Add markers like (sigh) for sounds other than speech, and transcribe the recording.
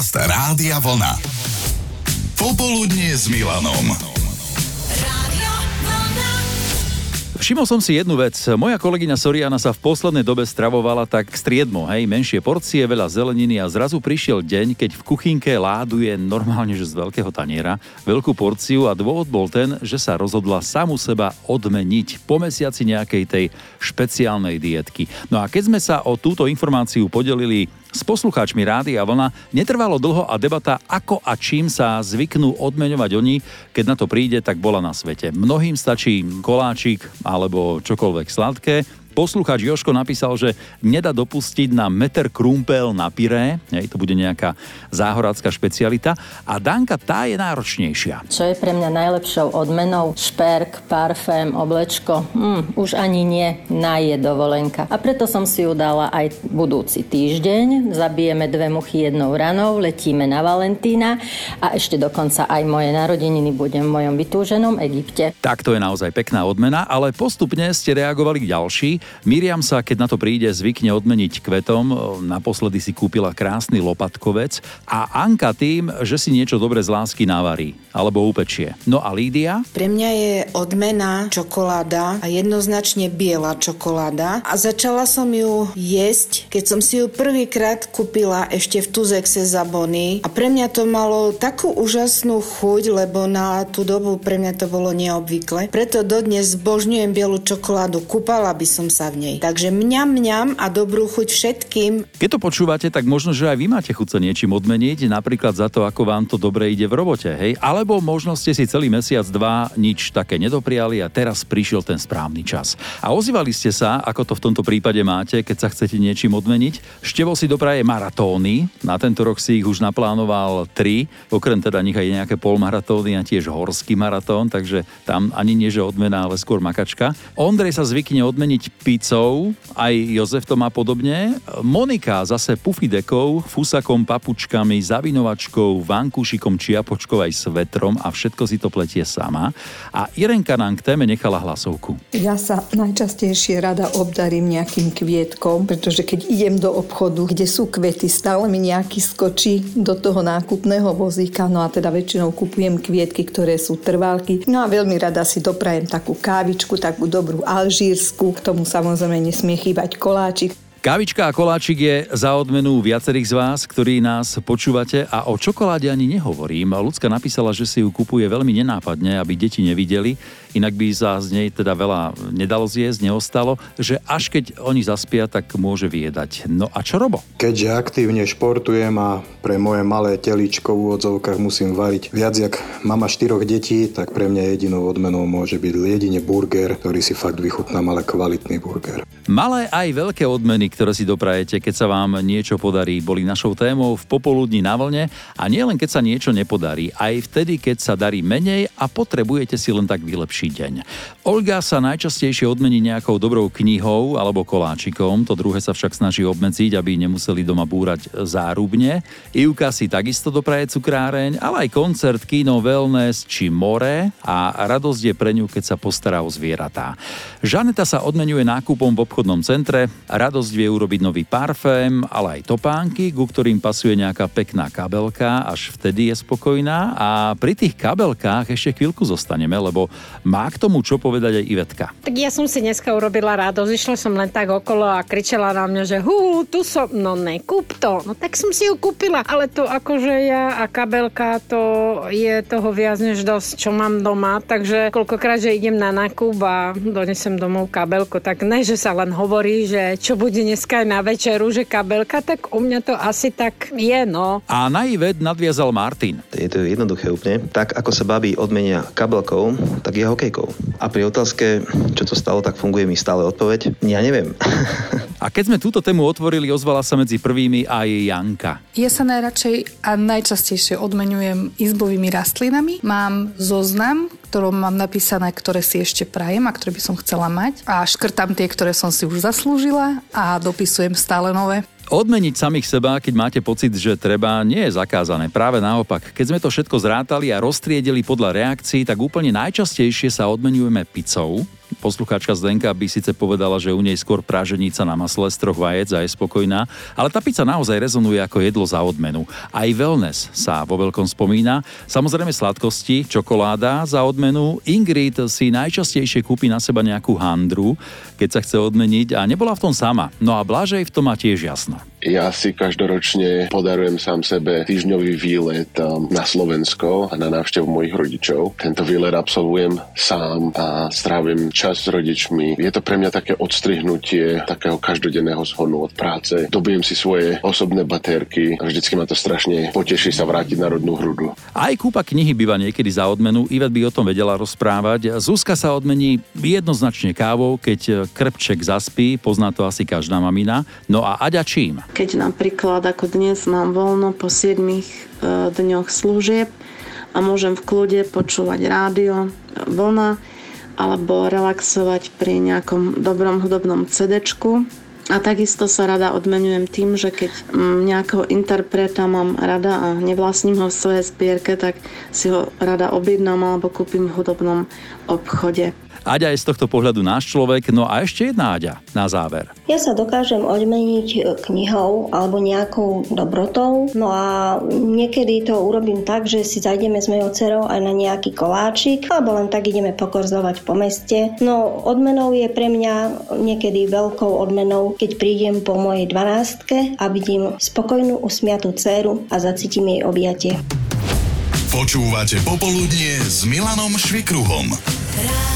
Podcast Rádia Vlna. Popoludnie s Milanom. Všimol som si jednu vec. Moja kolegyňa Soriana sa v poslednej dobe stravovala tak striedmo, hej, menšie porcie, veľa zeleniny a zrazu prišiel deň, keď v kuchynke láduje normálne, že z veľkého taniera, veľkú porciu a dôvod bol ten, že sa rozhodla samu seba odmeniť po mesiaci nejakej tej špeciálnej dietky. No a keď sme sa o túto informáciu podelili s poslucháčmi Rádia Vlna netrvalo dlho a debata, ako a čím sa zvyknú odmeňovať oni, keď na to príde, tak bola na svete. Mnohým stačí koláčik alebo čokoľvek sladké, Poslucháč Joško napísal, že nedá dopustiť na meter krúmpel na pyré, hej, to bude nejaká záhorácká špecialita. A Danka, tá je náročnejšia. Čo je pre mňa najlepšou odmenou? Šperk, parfém, oblečko? Hm, už ani nie, na je dovolenka. A preto som si ju dala aj budúci týždeň. Zabijeme dve muchy jednou ranou, letíme na Valentína a ešte dokonca aj moje narodeniny budem v mojom vytúženom Egypte. Tak to je naozaj pekná odmena, ale postupne ste reagovali ďalší. Miriam sa, keď na to príde, zvykne odmeniť kvetom. Naposledy si kúpila krásny lopatkovec a Anka tým, že si niečo dobre z lásky navarí alebo upečie. No a Lídia? Pre mňa je odmena čokoláda a jednoznačne biela čokoláda a začala som ju jesť, keď som si ju prvýkrát kúpila ešte v Tuzexe za Bony a pre mňa to malo takú úžasnú chuť, lebo na tú dobu pre mňa to bolo neobvykle. Preto dodnes zbožňujem bielu čokoládu, kúpala by som sa v nej. Takže mňam, mňam a dobrú chuť všetkým. Keď to počúvate, tak možno, že aj vy máte chuť sa niečím odmeniť, napríklad za to, ako vám to dobre ide v robote, hej? Alebo možno ste si celý mesiac, dva nič také nedopriali a teraz prišiel ten správny čas. A ozývali ste sa, ako to v tomto prípade máte, keď sa chcete niečím odmeniť. Števo si dopraje maratóny, na tento rok si ich už naplánoval tri, okrem teda nich aj nejaké polmaratóny a tiež horský maratón, takže tam ani nie že odmena, ale skôr makačka. Ondrej sa zvykne odmeniť pizzou, aj Jozef to má podobne. Monika zase pufidekou, fusakom, papučkami, zavinovačkou, vankúšikom, čiapočkou aj svetrom a všetko si to pletie sama. A Irenka nám k téme nechala hlasovku. Ja sa najčastejšie rada obdarím nejakým kvietkom, pretože keď idem do obchodu, kde sú kvety, stále mi nejaký skočí do toho nákupného vozíka, no a teda väčšinou kupujem kvietky, ktoré sú trvalky. No a veľmi rada si doprajem takú kávičku, takú dobrú alžírsku, k tomu samozrejme nesmie chýbať koláčik. Kávička a koláčik je za odmenu viacerých z vás, ktorí nás počúvate a o čokoláde ani nehovorím. Ľudská napísala, že si ju kupuje veľmi nenápadne, aby deti nevideli, inak by sa z nej teda veľa nedalo zjesť, neostalo, že až keď oni zaspia, tak môže vyjedať. No a čo Robo? Keďže aktívne športujem a pre moje malé teličko v úvodzovkách musím variť viac jak mama štyroch detí, tak pre mňa jedinou odmenou môže byť jedine burger, ktorý si fakt vychutnám, ale kvalitný burger. Malé aj veľké odmeny, ktoré si doprajete, keď sa vám niečo podarí, boli našou témou v popoludní na vlne a nie len keď sa niečo nepodarí, aj vtedy, keď sa darí menej a potrebujete si len tak vylepšiť deň. Olga sa najčastejšie odmení nejakou dobrou knihou alebo koláčikom, to druhé sa však snaží obmedziť, aby nemuseli doma búrať zárubne. Ivka si takisto dopraje cukráreň, ale aj koncert, kino, wellness či more a radosť je pre ňu, keď sa postará o zvieratá. Žaneta sa odmenuje nákupom v obchodnom centre, radosť vie urobiť nový parfém, ale aj topánky, ku ktorým pasuje nejaká pekná kabelka, až vtedy je spokojná a pri tých kabelkách ešte chvíľku zostaneme, lebo má k tomu čo povedať aj Ivetka. Tak ja som si dneska urobila radosť, išla som len tak okolo a kričala na mňa, že hú, tu som, no ne, kúp to. No tak som si ju kúpila, ale to akože ja a kabelka, to je toho viac než dosť, čo mám doma, takže koľkokrát, že idem na nákup a donesem domov kabelku, tak ne, že sa len hovorí, že čo bude dneska aj na večeru, že kabelka, tak u mňa to asi tak je, no. A na Ivet nadviazal Martin. Je to jednoduché úplne. Tak ako sa babi odmenia kabelkou, tak je hokejkou. A pri otázke, čo to stalo, tak funguje mi stále odpoveď. Ja neviem. (laughs) A keď sme túto tému otvorili, ozvala sa medzi prvými aj Janka. Ja sa najradšej a najčastejšie odmenujem izbovými rastlinami. Mám zoznam, ktorom mám napísané, ktoré si ešte prajem a ktoré by som chcela mať. A škrtam tie, ktoré som si už zaslúžila a dopisujem stále nové. Odmeniť samých seba, keď máte pocit, že treba, nie je zakázané. Práve naopak, keď sme to všetko zrátali a roztriedili podľa reakcií, tak úplne najčastejšie sa odmenujeme pizzou, poslucháčka Zdenka by síce povedala, že u nej skôr práženica na masle z troch vajec a je spokojná, ale tá pizza naozaj rezonuje ako jedlo za odmenu. Aj wellness sa vo veľkom spomína. Samozrejme sladkosti, čokoláda za odmenu. Ingrid si najčastejšie kúpi na seba nejakú handru, keď sa chce odmeniť a nebola v tom sama. No a Blažej v tom má tiež jasno. Ja si každoročne podarujem sám sebe týždňový výlet um, na Slovensko a na návštevu mojich rodičov. Tento výlet absolvujem sám a strávim čas s rodičmi. Je to pre mňa také odstrihnutie takého každodenného zhonu od práce. Dobijem si svoje osobné baterky a vždycky ma to strašne poteší sa vrátiť na rodnú hrudu. Aj kúpa knihy býva niekedy za odmenu, Ivet by o tom vedela rozprávať. Zuzka sa odmení jednoznačne kávou, keď krpček zaspí, pozná to asi každá mamina. No a Aďa čím? Keď napríklad ako dnes mám voľno po 7 e, dňoch služieb a môžem v kľude počúvať rádio, vlna alebo relaxovať pri nejakom dobrom hudobnom CD. A takisto sa rada odmenujem tým, že keď nejakého interpreta mám rada a nevlastním ho v svojej spierke, tak si ho rada objednám alebo kúpim v hudobnom obchode. Aďa je z tohto pohľadu náš človek, no a ešte jedna Aďa na záver. Ja sa dokážem odmeniť e, knihou alebo nejakou dobrotou, no a niekedy to urobím tak, že si zajdeme s mojou dcerou aj na nejaký koláčik, alebo len tak ideme pokorzovať po meste. No odmenou je pre mňa niekedy veľkou odmenou, keď prídem po mojej dvanástke a vidím spokojnú usmiatú dceru a zacítim jej objatie. Počúvate popoludnie s Milanom Švikruhom. Rádio